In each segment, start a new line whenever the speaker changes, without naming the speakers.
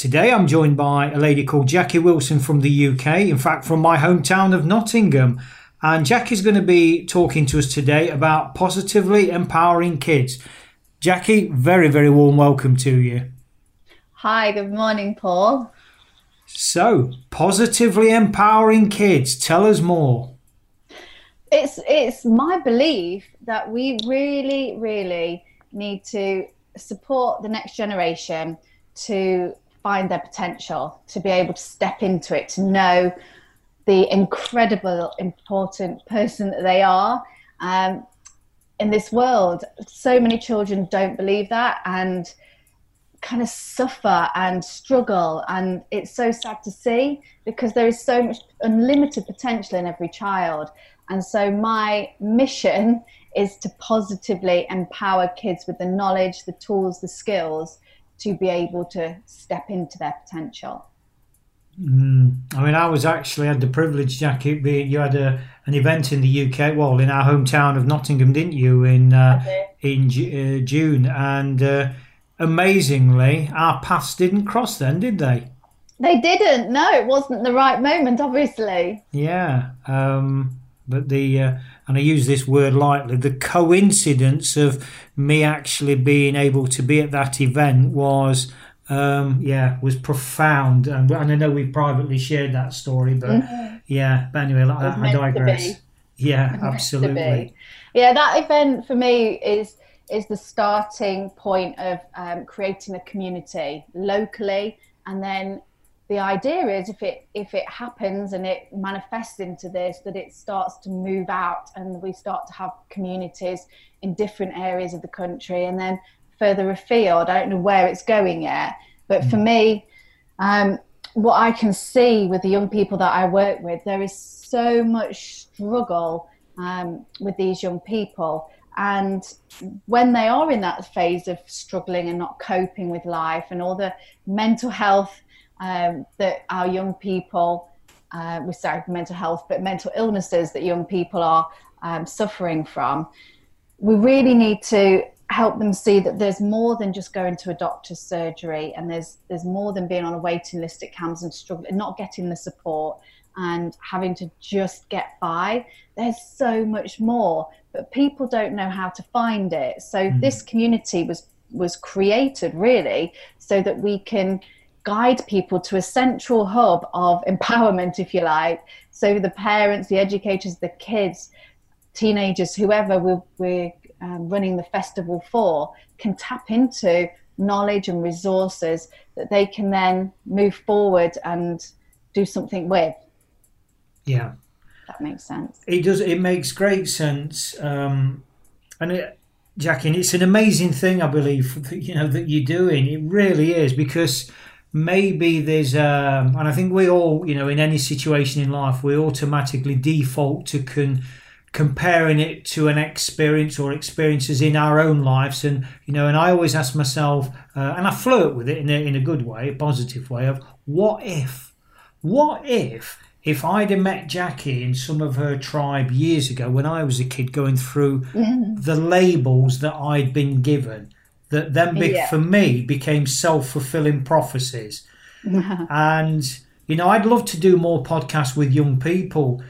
Today I'm joined by a lady called Jackie Wilson from the UK, in fact, from my hometown of Nottingham. And Jackie's going to be talking to us today about positively empowering kids. Jackie, very, very warm welcome to you.
Hi, good morning, Paul.
So, positively empowering kids, tell us more.
It's it's my belief that we really, really need to support the next generation to find their potential, to be able to step into it, to know the incredible, important person that they are. Um, in this world, so many children don't believe that and kind of suffer and struggle. And it's so sad to see because there is so much unlimited potential in every child. And so, my mission is to positively empower kids with the knowledge, the tools, the skills to be able to step into their potential.
Mm. I mean, I was actually had the privilege, Jackie. You had a, an event in the UK, well, in our hometown of Nottingham, didn't you? In uh, in uh, June, and uh, amazingly, our paths didn't cross then, did they?
They didn't. No, it wasn't the right moment, obviously.
Yeah, um, but the uh, and I use this word lightly, the coincidence of me actually being able to be at that event was, um, yeah, was profound. And, and, I know we privately shared that story, but mm-hmm. yeah, but anyway, I, I digress. Yeah, absolutely.
Yeah, that event for me is is the starting point of um, creating a community locally and then the idea is if it if it happens and it manifests into this that it starts to move out and we start to have communities in different areas of the country and then further afield. I don't know where it's going yet but for me um, what i can see with the young people that i work with there is so much struggle um, with these young people. And when they are in that phase of struggling and not coping with life and all the mental health um, that our young people, uh, we started mental health, but mental illnesses that young people are um, suffering from, we really need to help them see that there's more than just going to a doctor's surgery and there's there's more than being on a waiting list at CAMHS and struggling not getting the support and having to just get by there's so much more but people don't know how to find it so mm. this community was was created really so that we can guide people to a central hub of empowerment, if you like. So the parents, the educators, the kids, teenagers, whoever we're, we're um, running the festival for, can tap into knowledge and resources that they can then move forward and do something with.
Yeah.
That makes sense.
It does. It makes great sense. Um, and it, Jackie, it's an amazing thing, I believe, you know, that you're doing. It really is because maybe there's um, and I think we all you know in any situation in life we automatically default to con- comparing it to an experience or experiences in our own lives. And you know and I always ask myself uh, and I flirt with it in a, in a good way a positive way of what if what if if I'd have met Jackie in some of her tribe years ago when I was a kid going through the labels that I'd been given that then be- yeah. for me became self-fulfilling prophecies. And you know i'd love to do more podcasts with young people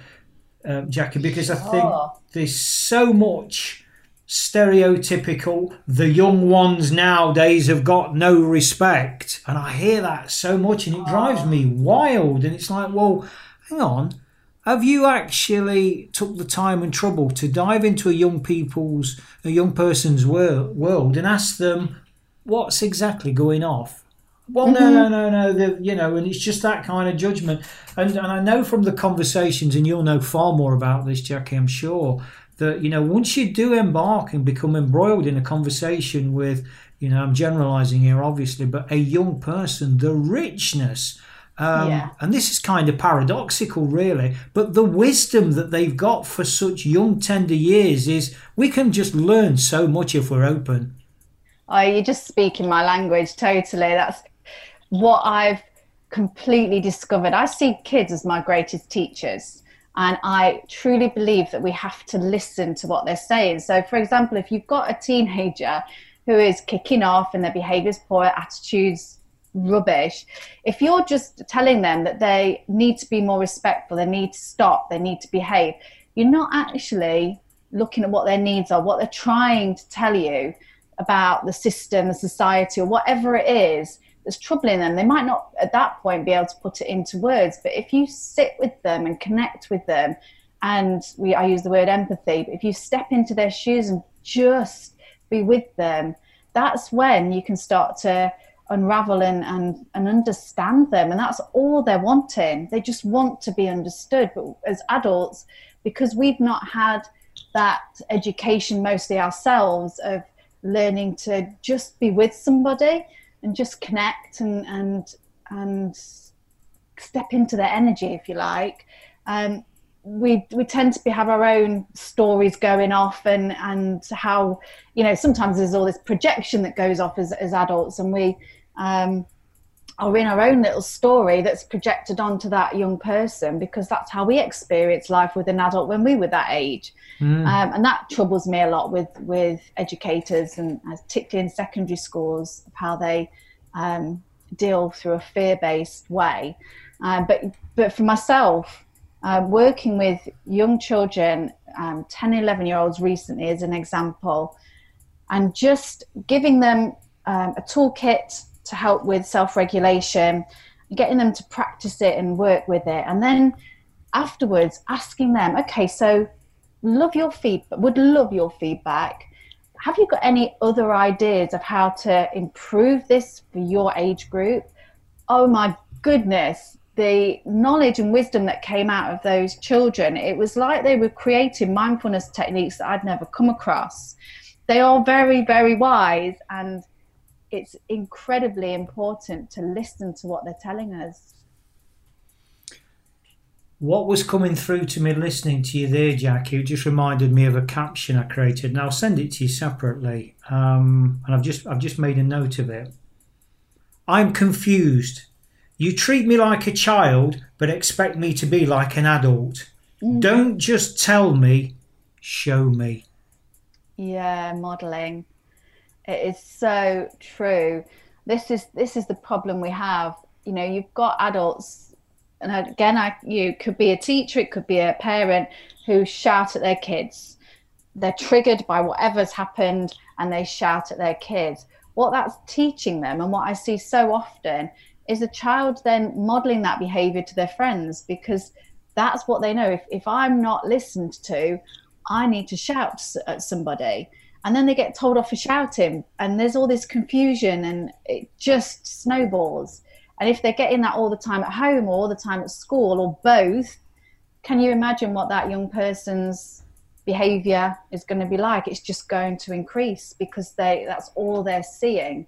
uh, jackie because i think there's so much stereotypical the young ones nowadays have got no respect. And i hear that so much and it drives me wild. And it's like well hang on have you actually took the time and trouble to dive into a young people's, a young person's world, world and ask them what's exactly going off, Well, mm-hmm. no, no, no, no. You know, and it's just that kind of judgment. And, and I know from the conversations, and you'll know far more about this, Jackie, I'm sure, that, you know, once you do embark and become embroiled in a conversation with, you know, I'm generalizing here, obviously, but a young person, the richness. Um, yeah. And this is kind of paradoxical, really. But the wisdom that they've got for such young, tender years is we can just learn so much if we're open.
Oh, you're just speaking my language totally. That's what I've completely discovered. I see kids as my greatest teachers. And I truly believe that we have to listen to what they're saying. So, for example, if you've got a teenager who is kicking off and their behavior's poor, attitudes rubbish, if you're just telling them that they need to be more respectful, they need to stop, they need to behave, you're not actually looking at what their needs are, what they're trying to tell you about the system, the society, or whatever it is that's troubling them. They might not at that point be able to put it into words, but if you sit with them and connect with them, and we I use the word empathy, but if you step into their shoes and just be with them, that's when you can start to unravel and, and, and understand them. And that's all they're wanting. They just want to be understood. But as adults, because we've not had that education mostly ourselves of learning to just be with somebody and just connect and and and step into their energy if you like um, we we tend to be, have our own stories going off and and how you know sometimes there's all this projection that goes off as, as adults and we um, are in our own little story that's projected onto that young person because that's how we experience life with an adult when we were that age. Mm. Um, and that troubles me a lot with, with educators and uh, particularly in secondary schools of how they um, deal through a fear-based way. Um, but, but for myself, uh, working with young children, um, 10, 11 year olds recently as an example, and just giving them um, a toolkit to help with self regulation, getting them to practice it and work with it. And then afterwards, asking them, okay, so love your feedback, would love your feedback. Have you got any other ideas of how to improve this for your age group? Oh my goodness, the knowledge and wisdom that came out of those children, it was like they were creating mindfulness techniques that I'd never come across. They are very, very wise and it's incredibly important to listen to what they're telling us.
What was coming through to me listening to you there, Jackie, it just reminded me of a caption I created, and I'll send it to you separately. Um, and I've just I've just made a note of it. I'm confused. You treat me like a child, but expect me to be like an adult. Mm. Don't just tell me, show me.
Yeah, modeling. It is so true. This is this is the problem we have. You know, you've got adults, and again, I you could be a teacher, it could be a parent who shout at their kids. They're triggered by whatever's happened, and they shout at their kids. What that's teaching them, and what I see so often, is a child then modeling that behavior to their friends because that's what they know. If if I'm not listened to, I need to shout at somebody and then they get told off for shouting. And there's all this confusion and it just snowballs. And if they're getting that all the time at home or all the time at school or both can you imagine what that young person's behavior is going to be like? It's just going to increase because they that's all they're seeing.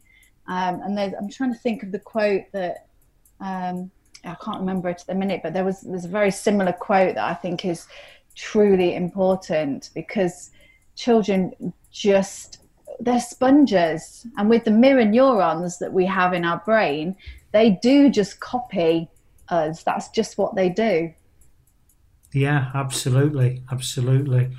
Um, and i'm trying to think of the quote that um, i can't remember it at the minute but there was there's a very similar quote that i think is truly important because children just they're sponges. And with the mirror neurons that we have in our brain they do just copy us. That's just what they do.
Yeah absolutely absolutely.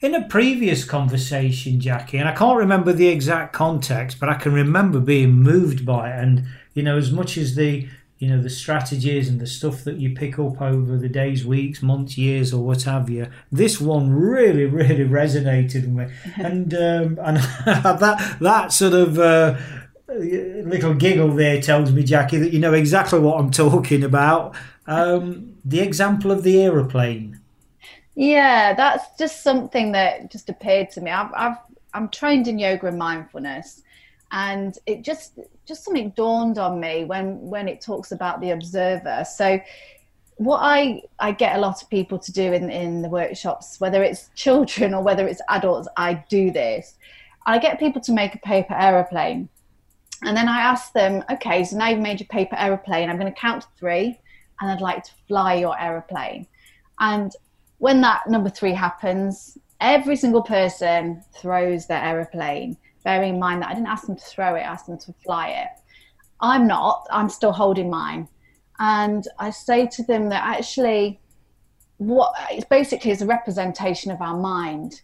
In a previous conversation jackie and i can't remember the exact context but i can remember being moved by it. And you know as much as the you know the strategies and the stuff that you pick up over the days weeks months years or what have you this one really really resonated with me. And um, and that that sort of uh, little giggle there tells me jackie that you know exactly what i'm talking about. Um, the example of the aeroplane.
Yeah that's just something that just appeared to me. I've, I've i'm trained in yoga and mindfulness and it just just something dawned on me when when it talks about the observer. So what I, I get a lot of people to do in, in the workshops, whether it's children or whether it's adults, I do this. I get people to make a paper aeroplane. And then I ask them, okay, so now you've made your paper aeroplane. I'm going to count to three and I'd like to fly your aeroplane. And when that number three happens, every single person throws their aeroplane, bearing in mind that I didn't ask them to throw it, I asked them to fly it. I'm not, I'm still holding mine and I say to them that actually, what it's basically is a representation of our mind.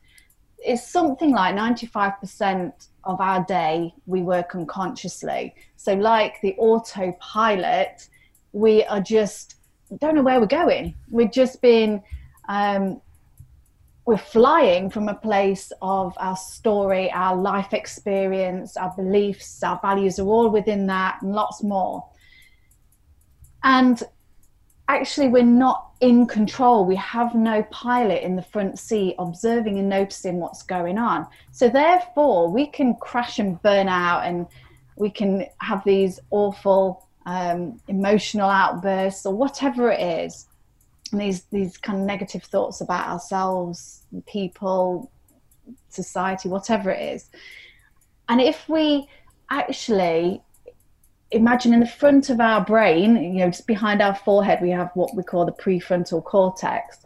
It's something like 95% of our day we work unconsciously. So, like the autopilot, we are just don't know where we're going. We're just being um, we're flying from a place of our story, our life experience, our beliefs, our values are all within that, and lots more. And actually, we're not in control. We have no pilot in the front seat observing and noticing what's going on. So, therefore, we can crash and burn out and we can have these awful um, emotional outbursts or whatever it is. And these, these kind of negative thoughts about ourselves, people, society, whatever it is. And if we actually imagine in the front of our brain, you know, just behind our forehead, we have what we call the prefrontal cortex.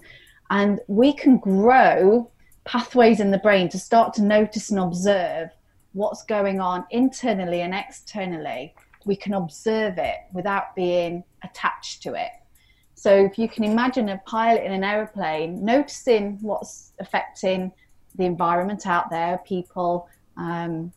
And we can grow pathways in the brain to start to notice and observe what's going on internally and externally. We can observe it without being attached to it. So if you can imagine a pilot in an aeroplane noticing what's affecting the environment out there, people, um,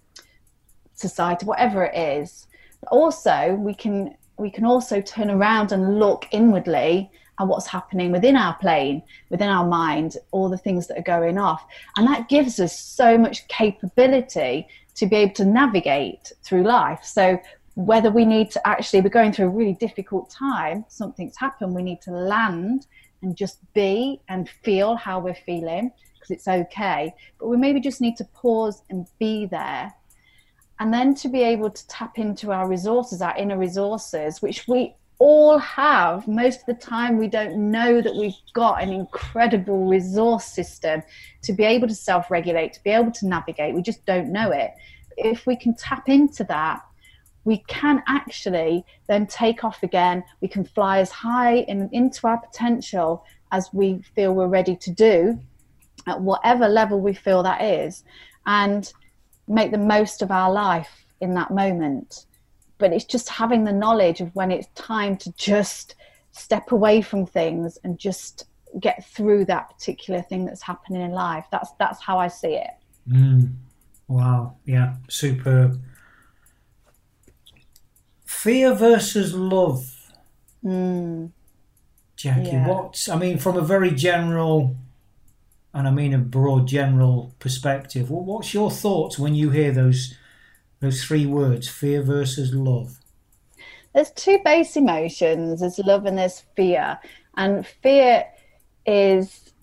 society, whatever it is, But also we can we can also turn around and look inwardly at what's happening within our plane, within our mind, all the things that are going off. And that gives us so much capability to be able to navigate through life. So, whether we need to actually, we're going through a really difficult time, something's happened, we need to land and just be and feel how we're feeling because it's okay. But we maybe just need to pause and be there and then to be able to tap into our resources, our inner resources, which we all have. Most of the time, we don't know that we've got an incredible resource system to be able to self regulate, to be able to navigate. We just don't know it. If we can tap into that, we can actually then take off again. We can fly as high in, into our potential as we feel we're ready to do at whatever level we feel that is. And make the most of our life in that moment. But it's just having the knowledge of when it's time to just step away from things and just get through that particular thing that's happening in life. That's that's how I see it.
Mm. Wow. Yeah. Superb. Fear versus love.
Mm.
Jackie, yeah. what I mean from a very general and I mean a broad general perspective. What's your thoughts when you hear those those three words, fear versus love?
There's two base emotions. There's love and there's fear, and fear is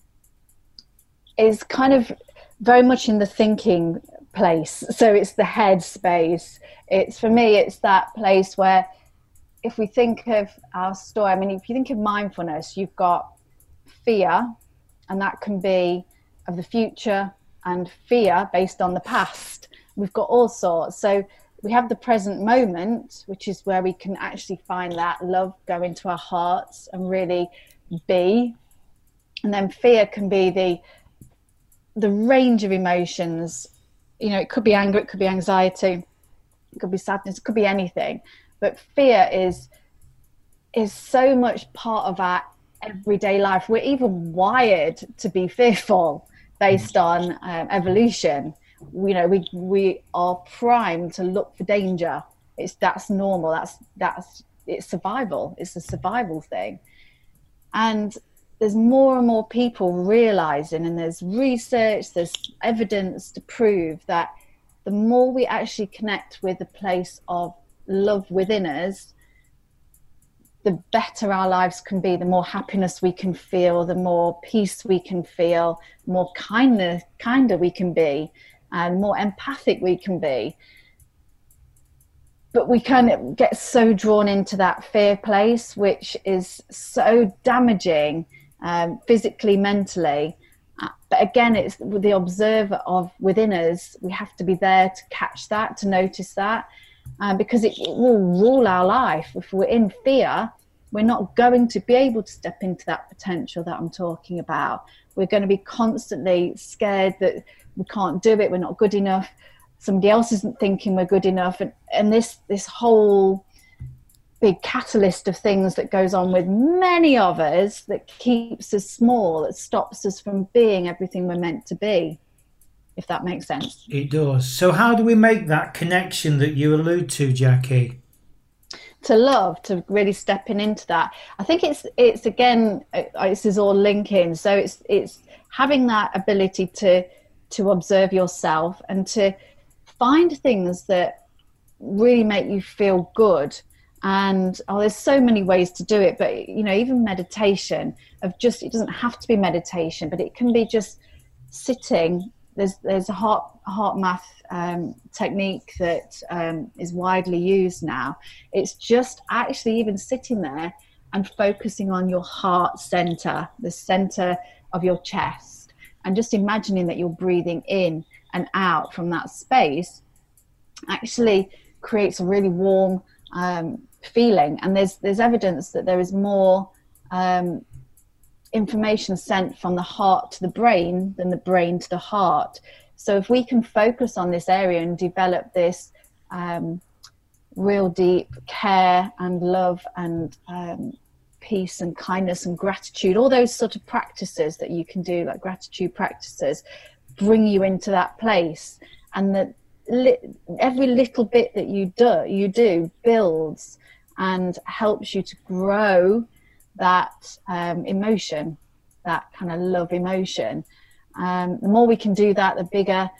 is kind of very much in the thinking place. So it's the head space. It's for me, it's that place where if we think of our story, I mean, if you think of mindfulness, you've got fear, and that can be of the future and fear based on the past. We've got all sorts. So we have the present moment, which is where we can actually find that love go into our hearts and really be. And then fear can be the the range of emotions. You know, it could be anger, it could be anxiety, it could be sadness, it could be anything. But fear is is so much part of our everyday life. We're even wired to be fearful based on um, evolution. You know, we we are primed to look for danger. It's that's normal. That's that's it's survival. It's a survival thing, and there's more and more people realizing, and there's research, there's evidence to prove that the more we actually connect with the place of love within us, the better our lives can be, the more happiness we can feel, the more peace we can feel, more kindness, kinder we can be, and more empathic we can be. but we kind of get so drawn into that fear place, which is so damaging um, physically, mentally. Uh, but again, it's the observer of within us. We have to be there to catch that, to notice that, um, because it, it will rule our life. If we're in fear, we're not going to be able to step into that potential that I'm talking about. We're going to be constantly scared that we can't do it, we're not good enough, somebody else isn't thinking we're good enough, and, and this this whole big catalyst of things that goes on with many of us that keeps us small, that stops us from being everything we're meant to be. If that makes sense.
It does. So, how do we make that connection that you allude to, Jackie?
to love to really stepping into that i think it's it's again uh, this is all linking so it's it's having that ability to to observe yourself and to find things that really make you feel good and oh there's so many ways to do it but you know even meditation of just it doesn't have to be meditation but it can be just sitting there's there's a heart HeartMath um, technique that um, is widely used now. It's just actually even sitting there and focusing on your heart center, the center of your chest, and just imagining that you're breathing in and out from that space actually creates a really warm um, feeling. And there's there's evidence that there is more um, information sent from the heart to the brain than the brain to the heart. So if we can focus on this area and develop this um, real deep care and love and um, peace and kindness and gratitude, all those sort of practices that you can do, like gratitude practices, bring you into that place. And that li- every little bit that you do, you do builds and helps you to grow that um, emotion, that kind of love emotion. Um, the more we can do that, the bigger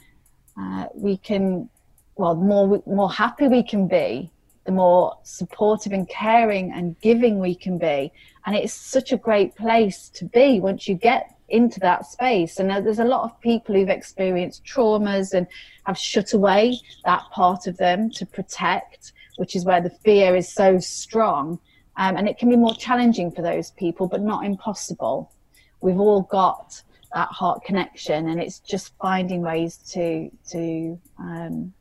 uh, we can, well, the more, more happy we can be, the more supportive and caring and giving we can be. And it's such a great place to be once you get into that space. And there's a lot of people who've experienced traumas and have shut away that part of them to protect, which is where the fear is so strong. Um, and it can be more challenging for those people, but not impossible. We've all got that heart connection, and it's just finding ways to to um,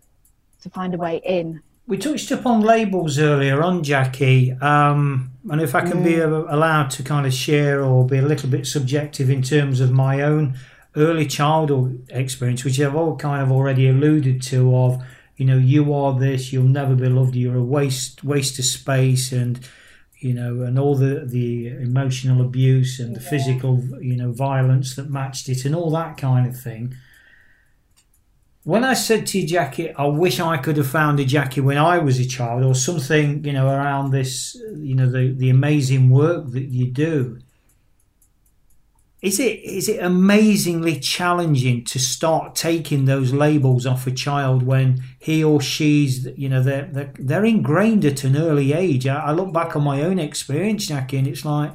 to find a way in.
We touched upon labels earlier on, Jackie, um, and if I can mm. be allowed to kind of share or be a little bit subjective in terms of my own early childhood experience, which I've all kind of already alluded to, of you know, you are this, you'll never be loved, you're a waste waste of space, and you know, and all the, the emotional abuse and the yeah. physical, you know, violence that matched it and all that kind of thing. When I said to you, Jackie, I wish I could have found a Jackie when I was a child or something, you know, around this, you know, the, the amazing work that you do is it is it amazingly challenging to start taking those labels off a child when he or she's you know they're they're, they're ingrained at an early age I, I, look back on my own experience Jackie and it's like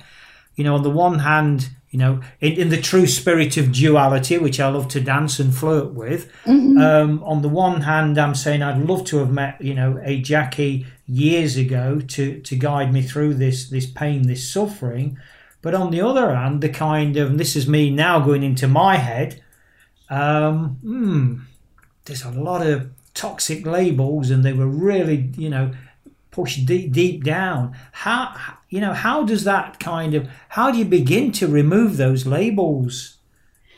you know on the one hand you know in, in the true spirit of duality which I love to dance and flirt with mm-hmm. um, on the one hand I'm saying I'd love to have met you know a Jackie years ago to to guide me through this this pain this suffering but on the other hand, the kind of, this is me now going into my head, um, hmm, there's a lot of toxic labels and they were really, you know, pushed deep, deep down. How, you know, how does that kind of, how do you begin to remove those labels,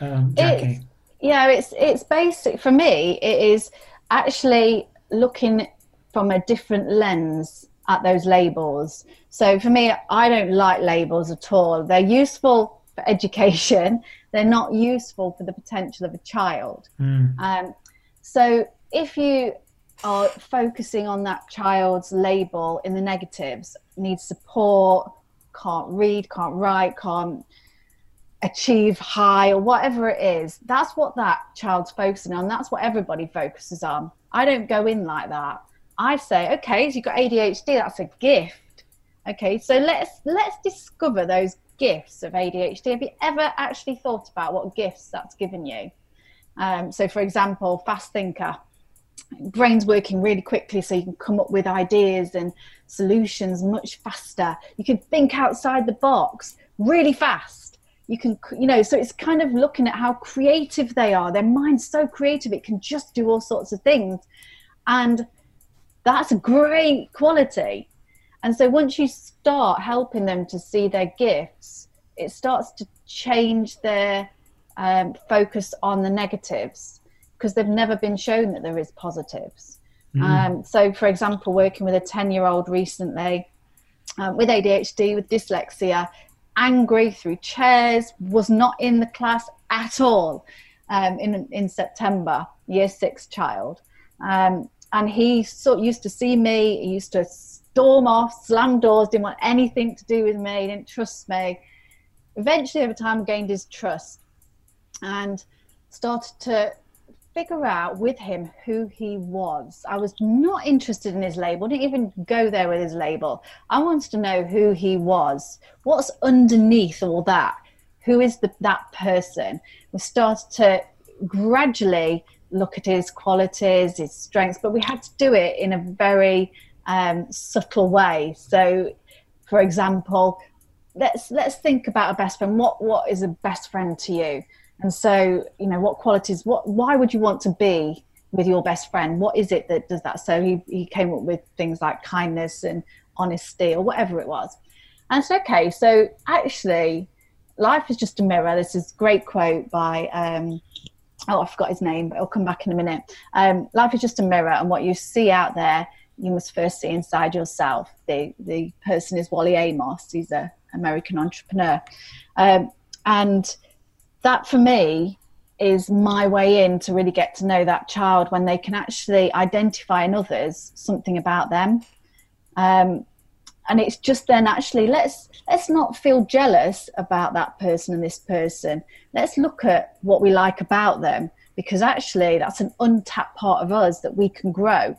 um, Jackie?
It's, yeah, it's, it's basic. For me, it is actually looking from a different lens at those labels. So for me, I don't like labels at all. They're useful for education. They're not useful for the potential of a child. Mm. Um, so if you are focusing on that child's label in the negatives, needs support, can't read, can't write, can't achieve high or whatever it is, that's what that child's focusing on. That's what everybody focuses on. I don't go in like that. I say, okay, so you've got ADHD, that's a gift. Okay, so let's let's discover those gifts of ADHD. Have you ever actually thought about what gifts that's given you? Um, so, for example, fast thinker. brain's working really quickly so you can come up with ideas and solutions much faster you can think outside the box really fast you can you know so it's kind of looking at how creative they are their mind's so creative it can just do all sorts of things and that's a great quality and so once you start helping them to see their gifts it starts to change their um, focus on the negatives because they've never been shown that there is positives. Mm. Um, so, for example, working with a 10 year old recently um, with ADHD, with dyslexia, angry through chairs, was not in the class at all um, in, in September, year six child. Um, and he used to see me, he used to storm off, slam doors, didn't want anything to do with me, didn't trust me. Eventually, over time, gained his trust and started to figure out with him who he was. I was not interested in his label, didn't even go there with his label. I wanted to know who he was. What's underneath all that? Who is the, that person? We started to gradually look at his qualities, his strengths, but we had to do it in a very um, subtle way. So, for example, let's let's think about a best friend. What what is a best friend to you? And so, you know, what qualities, what, why would you want to be with your best friend? What is it that does that? So he, he came up with things like kindness and honesty or whatever it was. And it's okay. So actually, life is just a mirror. This is a great quote by, um, oh, I forgot his name, but I'll come back in a minute. Um, life is just a mirror, and what you see out there, you must first see inside yourself. The the person is Wally Amos. He's an American entrepreneur, um, and that for me is my way in to really get to know that child when they can actually identify in others something about them. Um, and it's just then actually let's let's not feel jealous about that person and this person. Let's look at what we like about them because actually that's an untapped part of us that we can grow.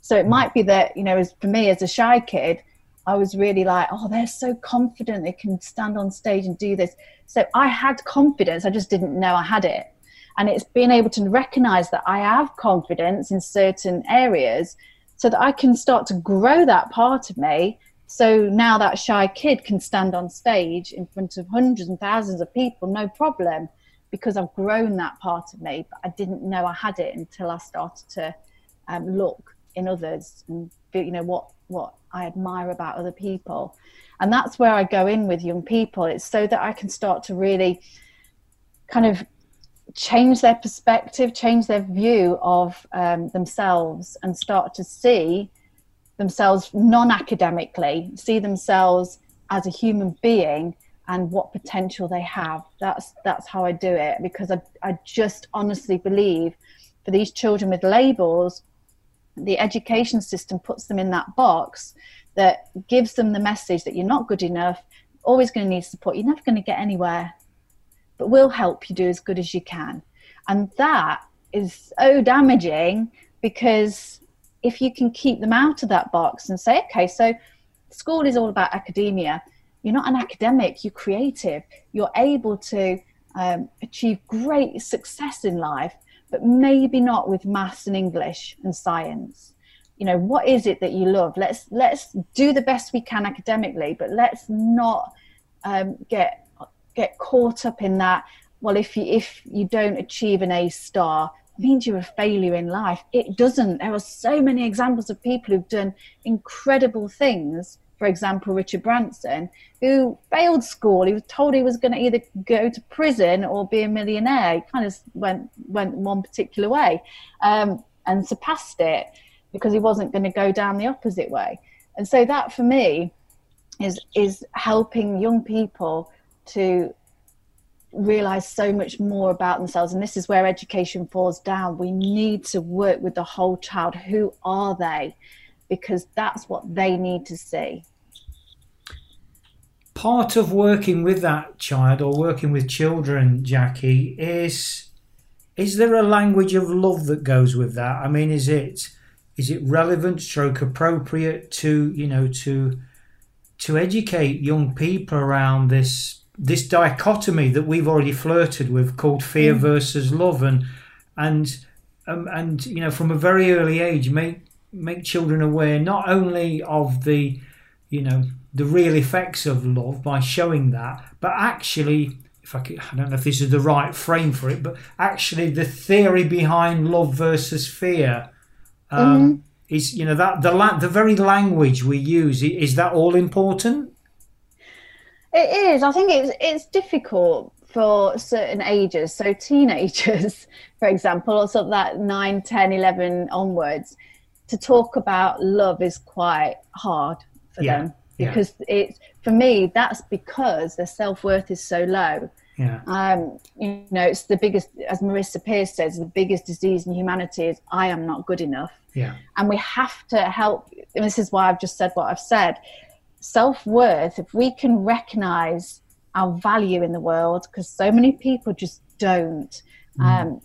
So it might be that you know, as for me as a shy kid, I was really like, oh, they're so confident. They can stand on stage and do this. So I had confidence. I just didn't know I had it. And it's being able to recognize that I have confidence in certain areas so that I can start to grow that part of me. So now that shy kid can stand on stage in front of hundreds and thousands of people, no problem, because I've grown that part of me. But I didn't know I had it until I started to um, look in others and you know what what I admire about other people. And that's where I go in with young people. It's so that I can start to really kind of change their perspective, change their view of um, themselves, and start to see themselves non academically, see themselves as a human being and what potential they have. That's that's how I do it because I, I just honestly believe for these children with labels, the education system puts them in that box that gives them the message that you're not good enough, always going to need support, you're never going to get anywhere, but we'll help you do as good as you can. And that is so damaging because if you can keep them out of that box and say, okay, so school is all about academia, you're not an academic, you're creative, you're able to um, achieve great success in life, but maybe not with maths and English and science. You know what is it that you love? Let's let's do the best we can academically but let's not um, get get caught up in that well if you if you don't achieve an a star means you're a failure in life. It doesn't. There are so many examples of people who've done incredible things. For example richard branson who failed school. He was told he was going to either go to prison or be a millionaire. He kind of went went one particular way um, and surpassed it because he wasn't going to go down the opposite way. And so that for me is is helping young people to realize so much more about themselves. And this is where education falls down. We need to work with the whole child. Who are they? Because that's what they need to see.
Part of working with that child or working with children jackie is is there a language of love that goes with that? I mean is it is it relevant stroke appropriate to you know to to educate young people around this this dichotomy that we've already flirted with called fear mm. versus love and and um, and you know from a very early age make make children aware not only of the you know the real effects of love by showing that, but actually if I, could, I don't know if this is the right frame for it, but actually the theory behind love versus fear um, mm-hmm. is you know that the la- the very language we use is that all important?
It is. I think it's it's difficult for certain ages. So teenagers, for example, or sort of that 9, 10, 11 onwards, to talk about love is quite hard for yeah. them because yeah. it's for me that's because their self-worth is so low
yeah.
Um, you know, it's the biggest, as Marisa Peer says, the biggest disease in humanity is I am not good enough.
Yeah.
And we have to help. And this is why I've just said what I've said. Self worth, if we can recognize our value in the world, because so many people just don't, mm. um,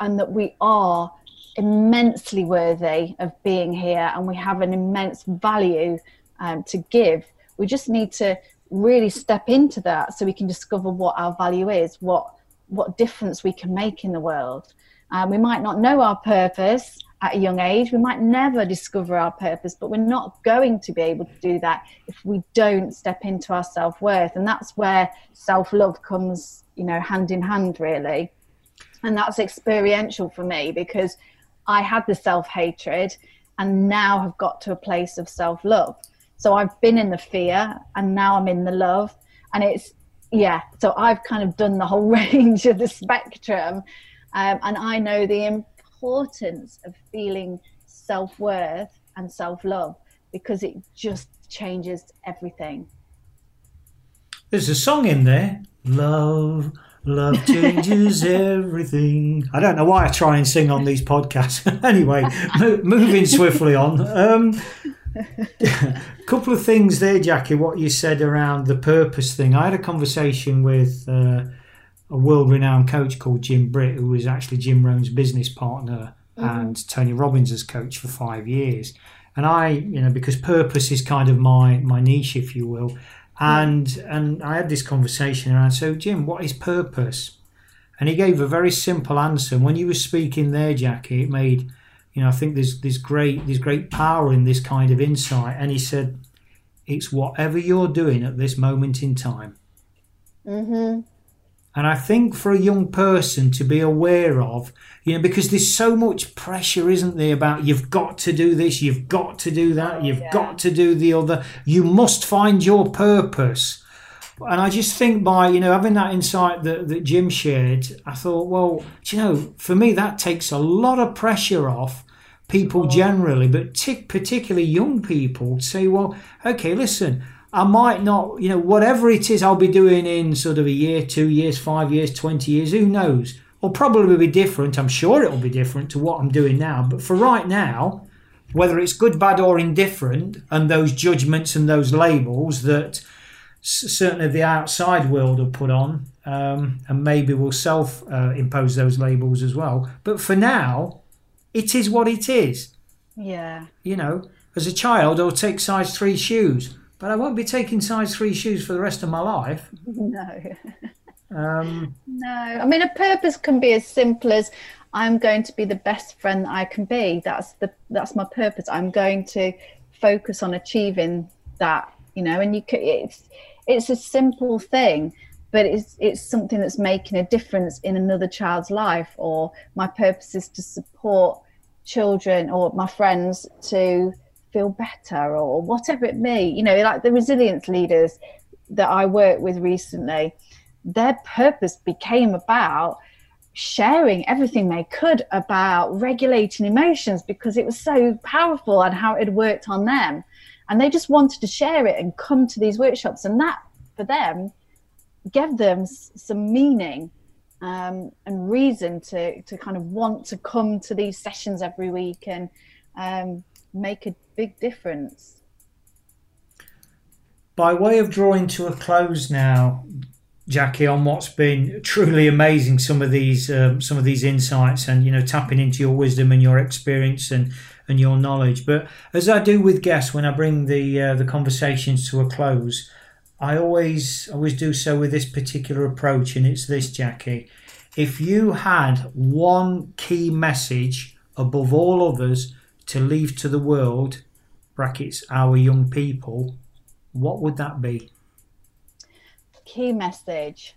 and that we are immensely worthy of being here and we have an immense value um, to give. We just need to really step into that so we can discover what our value is, what what difference we can make in the world. Um, we might not know our purpose at a young age. We might never discover our purpose, but we're not going to be able to do that if we don't step into our self worth. And that's where self love comes, you know, hand in hand, really. And that's experiential for me because I had the self hatred and now have got to a place of self love. So I've been in the fear and now I'm in the love. And it's, yeah, so I've kind of done the whole range of the spectrum. Um, and I know the importance of feeling self worth and self love because it just changes everything.
There's a song in there, Love. Love changes everything. I don't know why I try and sing on these podcasts. anyway, mo- moving swiftly on. Um, a couple of things there, Jackie. What you said around the purpose thing. I had a conversation with uh, a world-renowned coach called Jim Britt, who was actually Jim Rohn's business partner mm-hmm. and Tony Robbins' coach for five years. And I, you know, because purpose is kind of my my niche, if you will. And and I had this conversation around. So, Jim, what is purpose? And he gave a very simple answer. And when you were speaking there, Jackie, it made you know, I think there's there's great there's great power in this kind of insight. And he said, it's whatever you're doing at this moment in time.
Mm-hmm.
And I think for a young person to be aware of, you know, because there's so much pressure, isn't there, about you've got to do this, you've got to do that, you've yeah. got to do the other, you must find your purpose. And I just think by, you know, having that insight that, that Jim shared, I thought, well, you know, for me, that takes a lot of pressure off people generally, but t- particularly young people, to say, well, okay, listen, I might not, you know, whatever it is I'll be doing in sort of a year, two years, five years, 20 years, who knows? Will probably be different. I'm sure it'll be different to what I'm doing now. But for right now, whether it's good, bad, or indifferent, and those judgments and those labels that certainly the outside world will put on, um, and maybe will self uh, impose those labels as well. But for now, it is what it is.
Yeah.
You know, as a child, I'll take size three shoes, but I won't be taking size three shoes for the rest of my life.
No.
um,
no. I mean, a purpose can be as simple as I'm going to be the best friend that I can be. That's the that's my purpose. I'm going to focus on achieving that. You know, and you can, it's it's a simple thing but it's it's something that's making a difference in another child's life or my purpose is to support children or my friends to feel better or whatever it may you know like the resilience leaders that i worked with recently their purpose became about sharing everything they could about regulating emotions because it was so powerful and how it worked on them. And they just wanted to share it and come to these workshops. And that for them gave them some meaning um, and reason to to kind of want to come to these sessions every week. And um, make a big difference.
By way of drawing to a close now, Jackie, on what's been truly amazing, some of these um, some of these insights, and you know, tapping into your wisdom and your experience and and your knowledge. But as I do with guests when I bring the uh, the conversations to a close, I always always do so with this particular approach, and it's this, Jackie. if you had one key message above all others to leave to the world, brackets our young people, what would that be?
Key message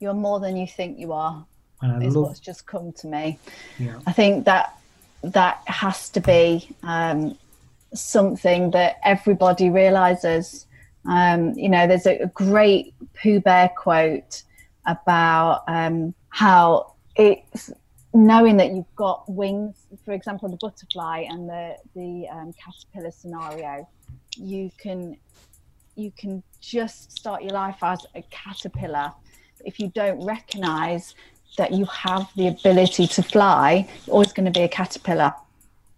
you're more than you think you are,
And I
is
love,
what's just come to me.
yeah,
I think that that has to be um, something that everybody realizes. Um, you know, there's a, a great Pooh Bear quote about um, how it's knowing that you've got wings. For example, the butterfly and the the um, caterpillar scenario. You can you can just start your life as a caterpillar if you don't recognize that you have the ability to fly, you're always going to be a caterpillar.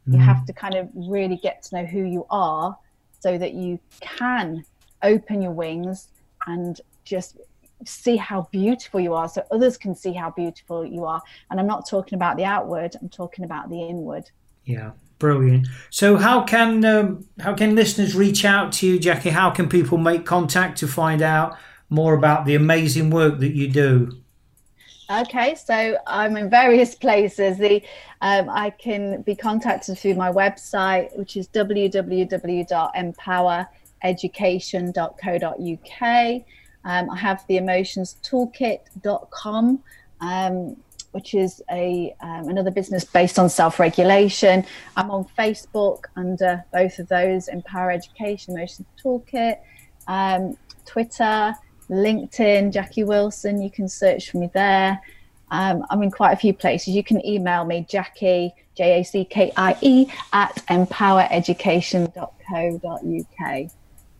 You have to kind of really get to know who you are so that you can open your wings and just see how beautiful you are so others can see how beautiful you are. And I'm not talking about the outward, I'm talking about the inward.
yeah, brilliant. So how can um, how can listeners reach out to you, Jackie? How can people make contact to find out more about the amazing work that you do?
Okay, so I'm in various places. The um, I can be contacted through my website, which is www.empowereducation.co.uk. Um, I have the emotionstoolkit.com, um, which is a um, another business based on self-regulation. I'm on Facebook under both of those: Empower Education, Emotions Toolkit, um, Twitter. LinkedIn, Jackie Wilson. You can search for me there. Um, I'm in quite a few places. You can email me, Jackie, J A C K I E, at empowereducation.co.uk.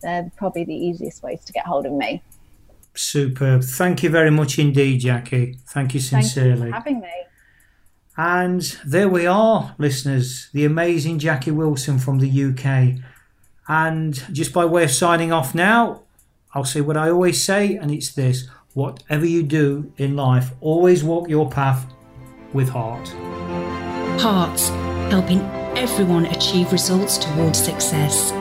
They're probably the easiest ways to get hold of me.
Superb. Thank you very much indeed, Jackie. Thank you sincerely.
Thank you
sincerely.
for having me.
And there we are, listeners, the amazing Jackie Wilson from the UK. And just by way of signing off now, I'll say what I always say, and it's this whatever you do in life, always walk your path with heart.
Hearts, helping everyone achieve results towards success.